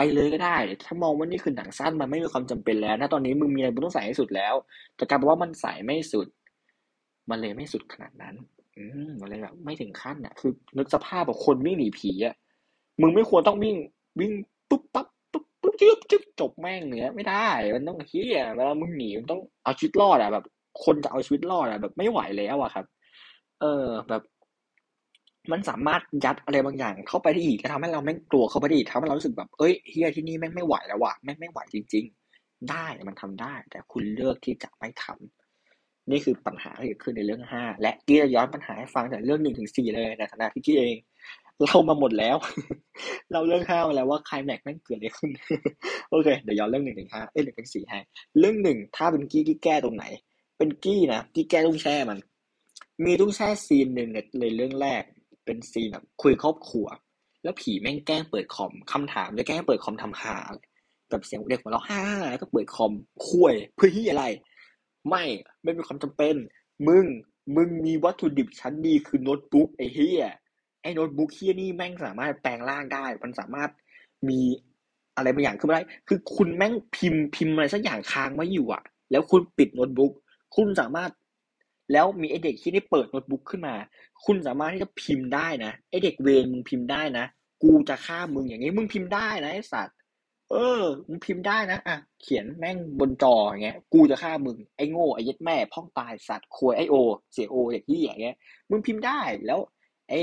ไปเลยก็ได้ ถ้ามองว่านี่คือหนังสั้นมันไม่มีความจำเป็นแล้วนะตอนนี้มึงมีอะไรมึงต้องใส่ให้สุดแล้ว แต่กลายเป็นว่ามันใส่ไม่สุด มันเลยไม่สุดขนาดนั้น อืมมันเลยแบบไม่ถึงขั้นอะ คือนึกสภาพแบบคนวิ่งหนีผีอะมึงไม่ควรต้องวิ่งวิ่งปุ๊บปั๊บปุ๊บปุ๊บจึ๊บจึ๊บจบแม่งเนี้ยไม่ได้ มันต้องเฮียเวลามึงหนีมันต้องเอาชีวิตรอดอะแบบ คนจะเอาชีวิตรอดอะแบบไม่ไหวแล้วอะครับ เออ แบบ มันสามารถยัดอะไรบางอย่างเข้าไปได้อีกแล้วทำให้เราแม่งกลัวเข้าไปได้อีกทำให้เรารู้สึกแบบเอ้ยเฮียที่นี่แม่งไม่ไหวแล้วว่ะแม่งไม่ไหวจริง ๆ ได้มันทำได้ แต่คุณเลือกที่จะไม่ทำนี่คือปัญหาที่เกิดขึ้นในเรื่องห้าและกี้จะย้อนปัญหาให้ฟังแต่เรื่องหนึ่งถึงสี่เลยในฐานะที่กี้เองเรามาหมดแล้ว เราเรื่องห้ามาแล้วว่าใครแม็กแม่งเกิดอะไรขึ้นโอเคเดี๋ยวย้อนเรื่องหนึ่งถึงห้าเอ้ยหนึ่งถึงสี่ให้เรื่องหนึ่งถ้าเป็นกี้กี้แก้ตรงไหน เป็นกี้นะกี้แก้ตุ้งแช่มัน มีตุ้งแช่ scene หนึ่งในเรื่องแรก เป็น scene แบบคุยครอบครัว แล้วผีแม่งแกล้งเปิดคอมคำถามจะแกล้งเปิดคอมทำห่าแบบเสียงเด็กหัวเราะฮ่าแล้วก็เปิดคอมคุยเพื่อที่อะไร ไม่ไม่มีความจำเป็น มึงมึงมีวัตถุดิบชั้นดีคือโน้ตบุ๊กไอ้เหี้ยไอ้โน้ตบุ๊กเหี้ยนี่แม่งสามารถแปลงร่างได้ มันสามารถมีอะไรบางอย่างขึ้นมาได้ คือคุณแม่งพิมพ์พิมพ์อะไรสักอย่างค้างไว้อยู่อะแล้วคุณปิดโน้ตบุ๊ก คุณสามารถ แล้วมีไอเด็กที่ได้เปิดโน้ตบุ๊กขึ้นมา คุณสามารถที่จะพิมพ์ได้นะไอเด็กเวรมึงพิมพ์ได้นะ กูจะฆ่ามึงอย่างนี้มึงพิมพ์ได้นะไอสัตว์ เออ มึงพิมพ์ได้นะอะเขียนแม่งบนจออย่างเงี้ย กูจะฆ่ามึงไอโง่ไอยัดแม่พ่องตายสัตว์ควยไอโอเสียโออย่างที่อย่างเงี้ย มึงพิมพ์ได้แล้ว ไอ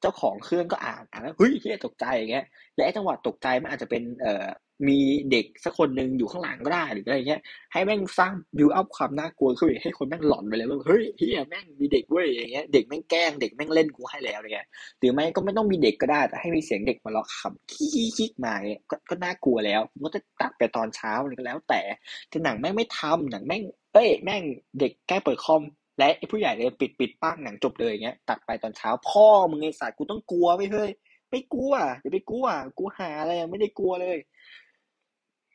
เจ้าของเครื่องก็อ่านอ่านแล้วเฮ้ยเฮียตกใจอย่างเงี้ยและไอจังหวะตกใจมันอาจจะเป็นเอ่อ มีเด็กสักคนหนึ่งอยู่ข้างหลังก็ได้หรืออะไรเงี้ย ให้แม่งสร้างบิวอัพความน่ากลัวขึ้นให้คนแม่งหลอนไปเลยว่าเฮ้ยเฮียแม่งมีเด็กเว้ยอย่างเงี้ยเด็กแม่งแกล้งเด็กแม่งเล่นกูให้แล้วอะไรเงี้ยหรือไม่ก็ไม่ต้องมีเด็กก็ได้แต่ให้มีเสียงเด็กมาล้อขำขี้ขี้มาเงี้ยก็น่ากลัวแล้วก็จะตัดไปตอนเช้าอะไรก็แล้ว แต่แต่หนังแม่งไม่ทำหนังแม่งเอ้ยแม่งเด็กแก้เปิดคอมและผู้ใหญ่เลยปิดปิดปั้งหนังจบเลยอย่างเงี้ยตัดไปตอนเช้าพ่อมึงไอ้สัตว์กูต้องกลัวไปเฮ้ยไม่กลัวอย่าไปกลัวกูหาอะไรไม่ได้กลัวเลย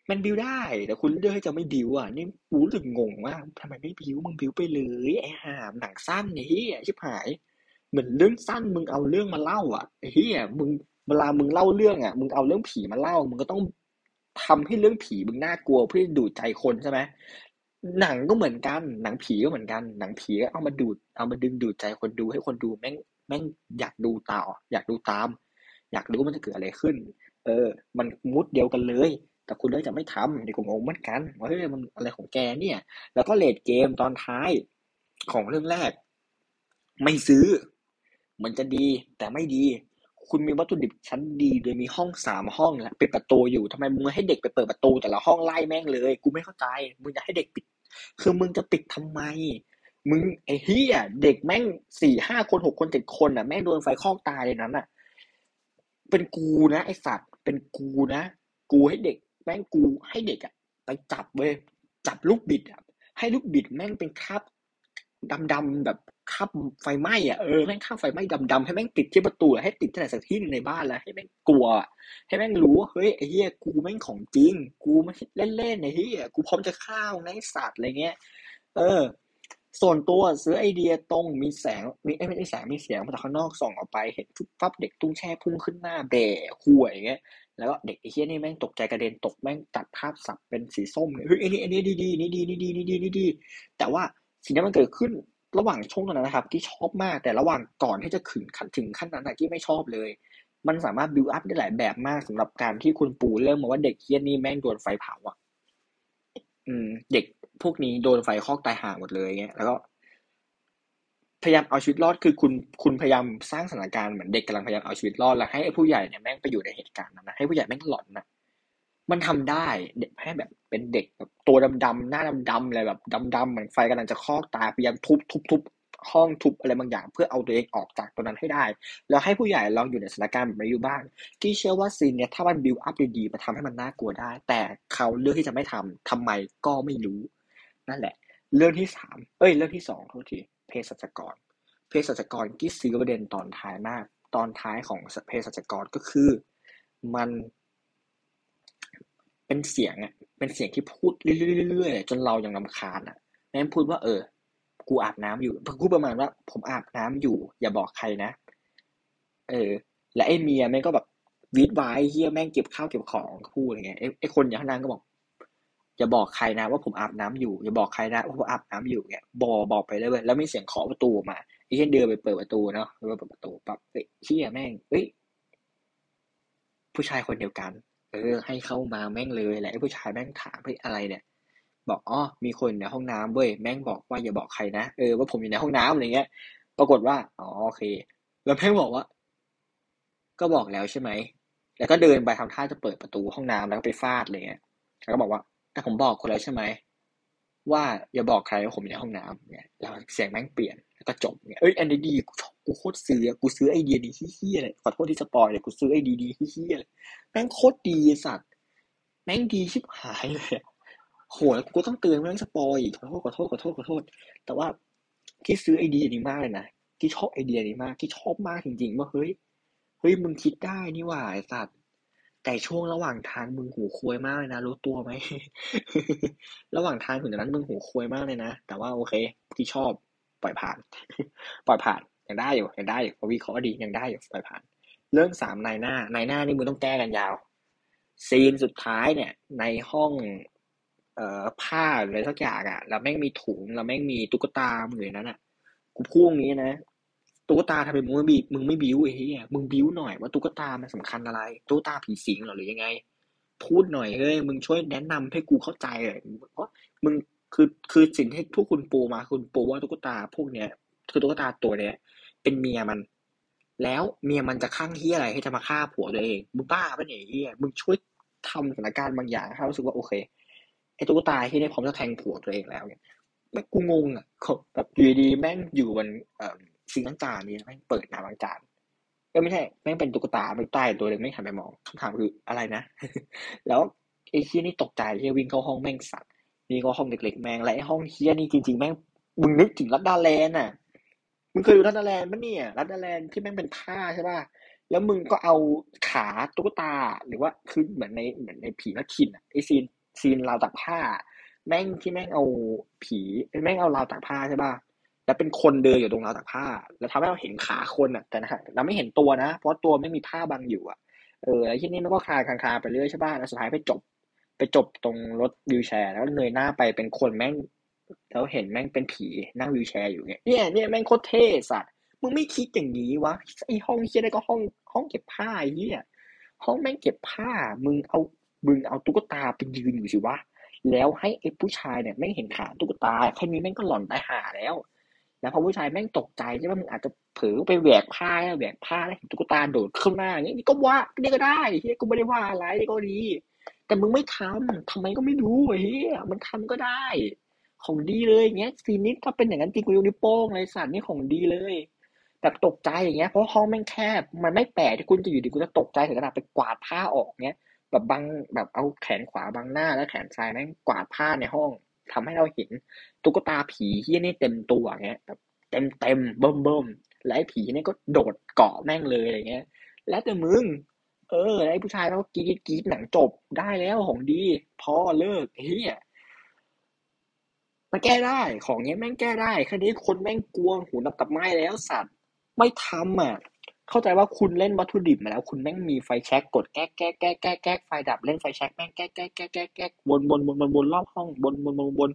มันบิวได้ แต่คุณเลือกที่จะไม่บิวอะ นี่กูรู้สึกงงว่าทำไมไม่บิวมึงบิวไปเลยไอ้ห่ามหนังสั้นเหี้ยชิบหาย เหมือนเรื่องสั้นมึงเอาเรื่องมาเล่า อะเหี้ยมึงเวลามึงเล่าเรื่องอะ มึงเอาเรื่องผีมาเล่า มึงก็ต้องทำให้เรื่องผีมึงน่ากลัวเพื่อดูดใจคนใช่ไหมหนังก็เหมือนกัน หนังผีก็เหมือนกัน หนังผีก็เอามาดูด เอามาดึงดูดใจคนดูให้คนดูแม่งแม่งอยากดูต่ออยากดูตาม อยากรู้มันจะเกิดอะไรขึ้น เออ มันมุดเดียวกันเลย แต่คุณเลือกจะไม่ทำนี่กูงงเหมือนกันว่าเฮ้ยมันอะไรของแกเนี่ย แล้วก็เลดเกมตอนท้ายของเรื่องแรก ไม่ซื้อ มันจะดีแต่ไม่ดี คุณมีวัตถุดิบชั้นดีโดยมีห้องสามห้องแหละปิดประตูอยู่ทำไมมึงให้เด็กไปเปิดประตู แต่ละห้องไล่แม่งเลย กูไม่เข้าใจ มึงอยากให้เด็กปิด คือมึงจะปิดทำไม มึงไอ้เฮียเด็กแม่งสี่ห้าคนหกคนเจ็ดคนอะแม่งโดนไฟคอกตายเลยนั้นอะ เป็นกูนะไอสัตว์เป็นกูนะ กูให้เด็ก แม่งกูให้เด็กอะไปจับเว้ยจับลูกบิดอะให้ลูกบิดแม่งเป็นคราบดำๆแบบคราบไฟไหม้อะเออแม่งคราบไฟไหม้ดำๆให้แม่งติดที่ประตูให้ติดที่ไหนสักที่นึงในบ้านแล้วให้แม่งกลัว ให้แม่งรู้ว่าเฮ้ยไอ้เหี้ยกูแม่งของจริง กูไม่เล่นๆไอ้เหี้ยกูพร้อมจะฆ่าในสัตว์อะไรเงี้ย เออ ส่วนตัวซื้อไอเดียตรงมีแสงมีไม่ได้แสงมีเสียงมาจากข้างนอกส่องออกไปเห็นฟุบฟับเด็กตุ้งแช่พุ่งขึ้นหน้าแบะห่วยอย่างเงี้ยแล้วก็เด็กไอ้เหี้ยนี่แม่งตกใจกระเด็นตกแม่งตัดภาพสับเป็นสีส้มเลยเฮ้ยไอ้นี่ไอ้นี่ดีดีนี่ดีนี่ดีนี่ดีนี่ดีแต่ว่าสิ่งที่มันเกิดขึ้นระหว่างช่วงนั้นนะครับ ที่ชอบมากแต่ระหว่างก่อนที่จะถึงขั้นถึงขั้นนั้นที่ไม่ชอบเลย มันสามารถบิวอัพได้หลายแบบมากสำหรับการที่คุณปู่เริ่มมาว่าเด็กเฮี้ยนี่แม่งโดนไฟเผาอะอืม เด็ก พวกนี้โดนไฟคอกตายห่าหมดเลยเงี้ยแล้วก็พยายามเอาชีวิตรอดคือคุณคุณพยายามสร้างสถานการณ์เหมือนเด็กกำลังพยายามเอาชีวิตรอดแล้วให้ผู้ใหญ่เนี่ยแม่งไปอยู่ในเหตุการณ์นั้นนะให้ผู้ใหญ่แม่งหลอนนะมันทำได้เด็กให้แบบเป็นเด็กแบบตัวดำๆหน้าดำๆอะไรแบบดำๆเหมือนไฟกำลังจะคอกตาพยายามทุบทุบทุบห้องทุบอะไรบางอย่าง เพื่อเอาตัวเองออกจากตรงนั้นให้ได้ แล้วให้ผู้ใหญ่ลองอยู่ในสถานการณ์แบบนี้อยู่บ้างที่เชื่อว่าซีนเนี้ยถ้ามันบิวอัพดีๆมันทำให้มันน่ากลัวได้ แต่เขาเลือกที่จะไม่ทำทำไมก็ไม่รู้ นั่นแหละ เรื่องที่สามเอ้ย เรื่องที่สองโทษทีเภสัชกรเภสัชกรที่ซื้อประเด็นตอนท้ายมาก ตอนท้ายของเภสัชกรก็คือ มัน เป็นเสียงอะเป็นเสียงที่พูดเรื่อยๆจนเรายังรำคาญอะแม่งพูดว่า เออ กูอาบน้ำอยู่พูดประมาณว่า ผมอาบน้ำอยู่ อย่าบอกใครนะ เออ และไอ้เมียแม่งก็แบบวิดไว้เฮียแม่งเก็บข้าวเก็บของพูดอะไรเงี้ยไอ้คนอย่างนั้นก็บอก อย่าบอกใครนะว่าผมอาบน้ำอยู่อย่าบอกใครนะว่าผมอาบน้ำอยู่เงี้ยบอกบอกไปเลยเว้ยแล้วมีเสียงเคาะประตูมาไอ้เฮียเดินไปเปิดประตูเนาะไปเปิดประตูปั๊บเฮ้ยเฮียแม่งเฮ้ยผู้ชายคนเดียวกัน เออ ให้เข้ามาแม่งเลยแหละไอ้ผู้ชายแม่งถามเฮ้ยอะไรเนี่ย บอกอ๋อมีคนในห้องน้ำเว้ยแม่งบอกว่าอย่าบอกใครนะเออว่าผมอยู่ในห้องน้ำอะไรเงี้ย ปรากฏว่าอ๋อโอเค แล้วแม่งบอกว่า ก็บอกแล้วใช่ไหมแล้วก็เดินไปทำท่าจะเปิดประตูห้องน้ำแล้วก็ไปฟาดเลยเงี้ยแล้วก็บอกว่า แต่ผมบอกคุณแล้วใช่ไหมว่าอย่าบอกใครว่าผมอยู่ในห้องน้ำเนี่ยแล้วเสียงแม่งเปลี่ยนแล้วก็จบเนี่ยเอ้ยอันนี้ดีกูโคตรซื้อกูซื้อไอเดียดีเหี้ยเลยขอโทษที่ spoil เลยกูซื้อไอเดียดีเหี้ยเลยแม่งโคตรดีสัตว์แม่งดีชิบหายเลยโหแล้วกูต้องเตือนแม่ง spoil ขอโทษขอโทษขอโทษขอโทษ แต่ว่าที่ซื้อไอเดียนี้มากเลยนะที่ชอบไอเดียนี้มากที่ชอบมากจริงๆว่าเฮ้ยเฮ้ยมึงคิดได้นี่หว่าไอสัตว์ แต่ช่วงระหว่างทางมึงหูควยมากเลยนะ รู้ตัวไหม ระหว่างทางถึงนั้นมึงหูควยมากเลยนะ แต่ว่าโอเค ที่ชอบปล่อยผ่าน ปล่อยผ่านยังได้อยู่ยังได้อยู่พอวิเคราะห์ดียังได้อยู่ปล่อยผ่าน เรื่องสามนายหน้านายหน้านี่มึงต้องแก้กันยาว ซีนสุดท้ายเนี่ย ในห้องเอ่อผ้าอะไรสักอย่างอะ แล้วแม่งมีถุงแล้วแม่งมีตุ๊กตามอยู่นั้นอะกูพูดงี้นะ ตุ๊กตาทำไมมึงไม่บีมึงไม่บิ้วไอ้เหี้ยมึงบิ้วหน่อยว่าตุ๊กตามันสำคัญอะไร ตุ๊กตาผีสิงหรอหรือยังไง พูดหน่อยเฮ้ยมึงช่วยแนะนำให้กูเข้าใจเลยเพราะมึงคือคือสิ่งที่ทุกคุณปูมาคุณปูว่าตุ๊กตาพวกเนี้ยคือตุ๊กตาตัวเนี้ย เป็นเมียมัน แล้วเมียมันจะข้างเฮียอะไรให้จะมาฆ่าผัวตัวเองมึงบ้าปะเนี่ยเฮียมึงช่วยทำสถานการณ์บางอย่างให้รู้สึกว่าโอเคไอ้ตุ๊กตาที่ได้พร้อมจะแทงผัวตัวเองแล้วเนี่ยแม่กูงงอะแบบอยู่ดีแม่งอยู่บนเอ่อ ซิงค์ล้างจานนี่แม่งเปิดน้ำล้างจานก็ไม่ใช่แม่งเป็นตุ๊กตาไปใต้ตัวเลยไม่หันไปมองคำถามคืออะไรนะ แล้วไอ้เฮียนี่ตกใจเฮียวิ่งเข้าห้องแม่งสัตว์นี่ก็ห้องเล็กๆแม่งและไอ้ห้องเฮียนี่จริงๆแม่งมึงนึกถึงรัดดาแลนอะมึงเคยดูรัดดาแลนปะเนี่ยรัดดาแลนที่แม่งเป็นผ้าใช่ป่ะแล้วมึงก็เอาขาตุ๊กตาหรือว่าคือเหมือนในเหมือนในผีนักขินอะไอซีนซีนราวตากผ้า แม่งที่แม่งเอาผีแม่งเอาราวตากผ้าใช่ป่ะ แล้วเป็นคนเดินอยู่ตรงราวตากผ้า แล้วทำให้เราเห็นขาคนอะ แต่นะฮะเราไม่เห็นตัวนะ เพราะตัวไม่มีผ้าบังอยู่อะ เออ แล้วที่นี่มันก็คลาคลาไปเรื่อยใช่ป่ะ แล้วสุดท้ายไปจบ ไปจบตรงรถวิวแชร์ แล้วเงยหน้าไปเป็นคนแม่ง แล้วเห็นแม่งเป็นผีนั่งวิวแชร์อยู่เนี่ย เนี่ยเนี่ยแม่งโคตรเท่สัตว์ มึงไม่คิดอย่างนี้วะ ไอห้องเฮียได้ก็ห้องห้องเก็บผ้าเฮียห้องแม่งเก็บผ้า มึงเอา มึงเอาตุ๊กตาไปยืนอยู่สิวะ แล้วให้ไอ้ผู้ชายเนี่ยแม่งเห็นขาตุ๊กตา แค่นี้แม่งก็หล่อนตายหาแล้ว แล้วพอผู้ชายแม่งตกใจใช่ไหมมึงอาจจะเผลอไปแหวกผ้าแหวกผ้าแล้วเห็นตุ๊กตาโดดขึ้นมาอย่างนี้นี่ก็ว่านี่ก็ได้เฮียกูไม่ได้ว่าอะไรนี่ก็ดี แต่มึงไม่ทำทำไมก็ไม่รู้เฮียมันทำก็ได้ ของดีเลยอย่างเงี้ยซีนนี้ถ้าเป็นอย่างนั้นจริงกูยกนิ้วโป้งเลยสัตว์นี่ของดีเลยแบบตกใจอย่างเงี้ยเพราะห้องแม่งแคบ มันไม่แปลกที่คุณจะอยู่ดีคุณจะตกใจถึงขนาดไปกวาดผ้าออกเงี้ย แบบบังแบบเอาแขนขวาบังหน้าแล้วแขนซ้ายแม่งกวาดผ้าในห้อง ทำให้เราเห็นตุ๊กตาผีที่นี่เต็มตัวเงี้ยแบบเต็มเต็มเบิ่มเบิ่มและไอ้ผีนี่ก็โดดเกาะแม่งเลยอะไรเงี้ย แล้วแต่มึง เออไอ้ผู้ชายเขากรีดกรีดหนังจบได้แล้วของดี พอเลิกเฮียมันแก้ได้ของเงี้ยแม่งแก้ได้แค่นี้คนแม่งกลัวหูนับกับไม้แล้วสัตว์ไม่ทำอะ เข้าใจว่าคุณเล่นวัตถุดิบมาแล้ว คุณแม่งมีไฟแช็กกดแก๊กแก๊กแก๊กแก๊กแก๊กไฟดับเล่นไฟแช็กแม่งแก๊กแก๊กแก๊กแก๊กแก๊กวนวนวนวนวนรอบห้องวนวนวนวน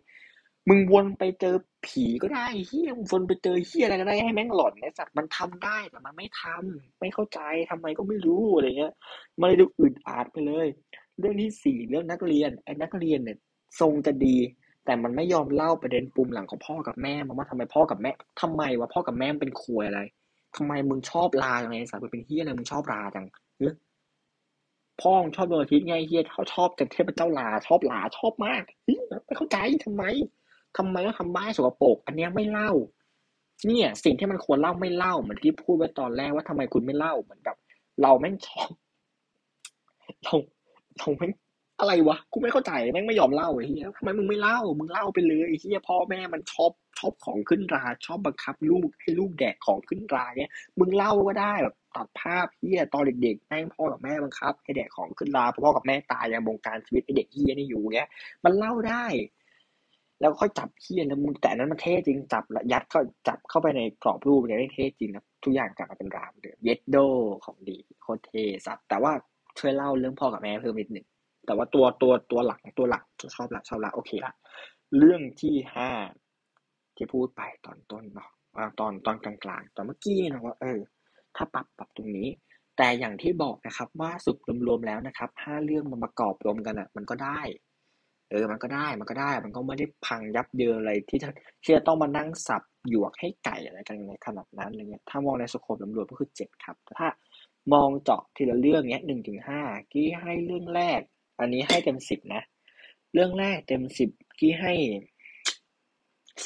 มึงวนไปเจอผีก็ได้เฮียวนไปเจอเฮียอะไรก็ได้ให้แม่งหลอนไอ้สัตว์มันทำได้แต่มันไม่ทำไม่เข้าใจทำไมก็ไม่รู้อะไรเงี้ยมันเลยดูอึดอัดไปเลย เรื่องที่สี่เรื่องนักเรียนไอ้นักเรียนเนี่ยทรงจะดีแต่มันไม่ยอมเล่าประเด็นปุ่มหลังของพ่อกับแม่มาว่าทำไมพ่อกับแม่ทำไมวะพ่อกับแม่เป็นควยอะไร ทำไมมึงชอบลาจังไงสัตว์มึงเป็นเฮียอะไรมึงชอบลาจังเฮ้ยพ่อมึงชอบดวงอาทิตย์ไงเฮียเขาชอบแต่เทพเจ้าลาชอบลาชอบมากเฮ้ยไม่เข้าใจทำไมทำไมต้องทำบ้าสกปรกอันเนี้ยไม่เล่า เนี่ย สิ่งที่มันควรเล่าไม่เล่าเหมือนที่พูดไว้ตอนแรกว่าทำไมคุณไม่เล่าเหมือนแบบ เราแม่งชอบเราเราแม่ง อะไรวะกูไม่เข้าใจแม่งไม่ยอมเล่าไอ้เหี้ยทำไมมึงไม่เล่ามึงเล่าไปเลยไอ้เหี้ยพ่อแม่มันชอบชอบของขึ้นราชอบบังคับลูกให้ลูกแดกของขึ้นราเนี้ยมึงเล่าก็ได้แบบตัดภาพเหี้ยตอนเด็กๆแม่งพ่อกับแม่บังคับ ให้แดกของขึ้นราพ่อกับแม่ตายยังบงการชีวิตไอเด็กเหี้ยนี่อยู่เงี้ย มันเล่าได้ แล้วค่อยจับเหี้ยแล้วมึงแต่นั้นมันเท่จริงจับแล้วยัดเข้าจับเข้าไปในกรอบรูปเนี่ยได้เท่จริงนะทุกอย่างกลับมาเป็นรามเดิมเย็ดโดของดีโคตรเท่สัตว์แต่ว่าช่วยเล่าเรื่องพ่อกับแม่เพิ่มนิดหนึ่ง แต่ว่าตัวตัวตัวหลักตัวหลักชอบละชอบละโอเคละเรื่องที่ห้าที่พูดไปตอนต้นเนาะตอนตอนกลางๆตอนเมื่อกี้นะว่าเออ ถ้าปรับปรับตรงนี้ แต่อย่างที่บอกนะครับว่าสุดรวมๆแล้วนะครับห้าเรื่องมันประกอบรวมกันอะ มันก็ได้ เออ มันก็ได้มันก็ได้ มันก็ไม่ได้พังยับเยินอะไรที่จะที่จะต้องมานั่งสับหยวกให้ไก่อะไรกันในขนาดนั้นอะไรเงี้ยถ้ามองในสโคปรวมๆก็คือเจ็ดครับถ้ามองเจาะทีละเรื่องเนี้ยหนึ่งถึงห้ากี้ให้เรื่องแรก อันนี้ให้เต็มสิบนะ เรื่องแรกเต็มสิบกี้ให้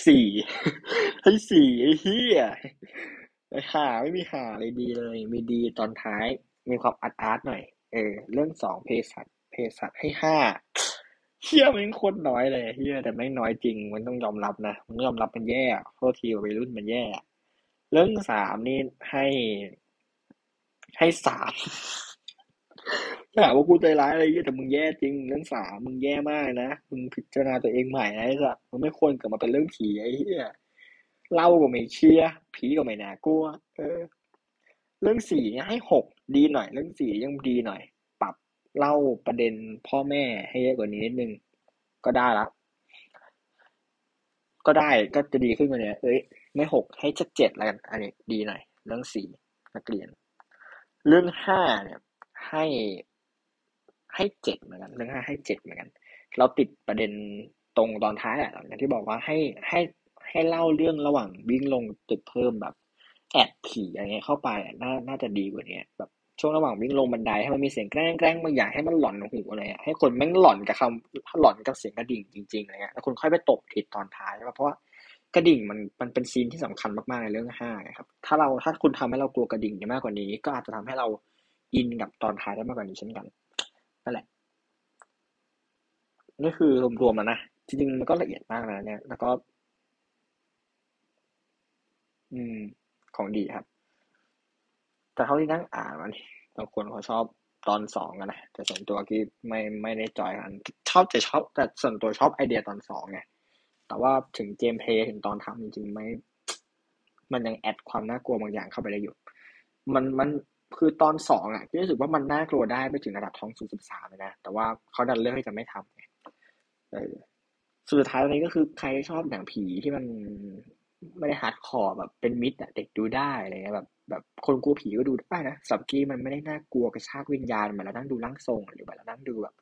สี่ให้สี่ไอ้เหี้ยไอ้หาไม่มีหาเลยดีเลย มีดีตอนท้าย มีความอาร์ตอาร์ตหน่อย เออ เรื่องสองเพสัตเพสัตให้ห้าเฮียมันโคตรน้อยเลยเฮียแต่ไม่น้อยจริง มันต้องยอมรับนะมันยอมรับมันแย่โทษทีวัยรุ่นมันแย่ เรื่องสามนี่ให้ ให้สาม ถามว่ากูใจร้ายอะไรเงี้ยแต่มึงแย่จริงเรื่องสามมึงแย่มากนะมึงพิจารณาตัวเองใหม่นะไอ้สัสมึงไม่ควรเกิดมาเป็นเรื่องผีไอ้เหี้ยเล่าก็ไม่เชียผีก็ไม่น่ากลัว เออ เรื่องสี่เนี่ยให้หกดีหน่อย เรื่องสี่ยังดีหน่อย ปรับเล่าประเด็นพ่อแม่ให้เยอะกว่านี้นิดนึงก็ได้ละก็ได้ก็จะดีขึ้นกว่านี้เอ้ยไม่หกให้ชัดเจ็ดแล้วกัน อันนี้ดีหน่อย เรื่องสี่นักเรียน เรื่องห้าเนี่ย ให้ ให้เจ็ดเหมือนกันเรื่องห้าให้เจ็ดเหมือนกัน เราติดประเด็นตรงตอนท้ายแหละอย่างที่บอกว่าให้ให้ให้เล่าเรื่องระหว่างวิ่งลงตึกเพิ่มแบบ แอบผีอะไรเงี้ยเข้าไปน่าน่าจะดีกว่านี้แบบช่วงระหว่างวิ่งลงบันไดให้มันมีเสียงแกล้งแกล้งบางอย่างให้มันหลอนหูอะไรให้คนแม่งหลอนกับคำหลอนกับเสียงกระดิ่งจริงๆอะไรเงี้ยแล้วคุณค่อยไปตกผิดตอนท้ายเพราะว่ากระดิ่งมันมันเป็นซีนที่สำคัญมากๆในเรื่องห้าครับถ้าเราถ้าคุณทำให้เรากลัวกระดิ่งมากกว่านี้ ก็อาจจะทำให้เราอินกับตอนท้ายได้มากกว่านี้เช่นกัน นั่นแหละนี่คือรวมๆแล้วนะจริงๆมันก็ละเอียดมากนะเนี่ย แล้วก็ อืม ของดีครับ แต่เท่าที่นั่งอ่านมันบางคนเขาชอบตอนสองกันนะแต่ส่วนตัวกี้ไม่ไม่ได้ enjoy กัน ชอบแต่ชอบ แต่ส่วนตัวชอบไอเดียตอนสองไงแต่ว่าถึง gameplay ถึงตอนทำจริงๆไม่ มันยัง add ความน่ากลัวบางอย่างเข้าไปได้อยู่ มันมัน คือตอนสองอะที่รู้สึกว่ามันน่ากลัวได้ไปถึงระดับท้องสูงสิบสามเลยนะ แต่ว่าเขาดันเลือกที่จะไม่ทำไงเออสุดท้ายตอนนี้ก็คือใครชอบหนังผีที่มันไม่ได้ hardcore แบบเป็น mid อะเด็กดูได้อะไรเงี้ยแบบแบบคนกลัวผีก็ดูได้นะสำหรับกี้มันไม่ได้น่ากลัวกระชากวิญญาณเหมือนเรานั่งดูร่างทรงหรือแบบเรานั่งดูแบบ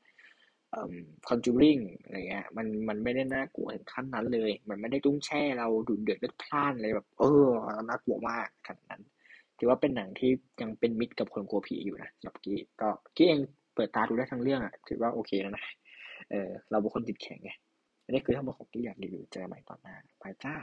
คอนจูริงอะไรเงี้ยมันมันไม่ได้น่ากลัวถึงขั้นนั้นเลย มันไม่ได้ตุ้งแช่เราดูเดือดเลือดพล่านเลยแบบ เออน่ากลัวมากขนาดนั้น ถือว่าเป็นหนังที่ยังเป็นมิตรกับคนกลัวผีอยู่นะสำหรับกี้ก็กี้เองเปิดตาดูได้ทั้งเรื่องอะถือว่าโอเคแล้วนะเออเราเป็นคนติดแข็งไงอันนี้คือทั้งหมดของกี้อยากรีวิวเจอใหม่ตอนหน้าไปจ้า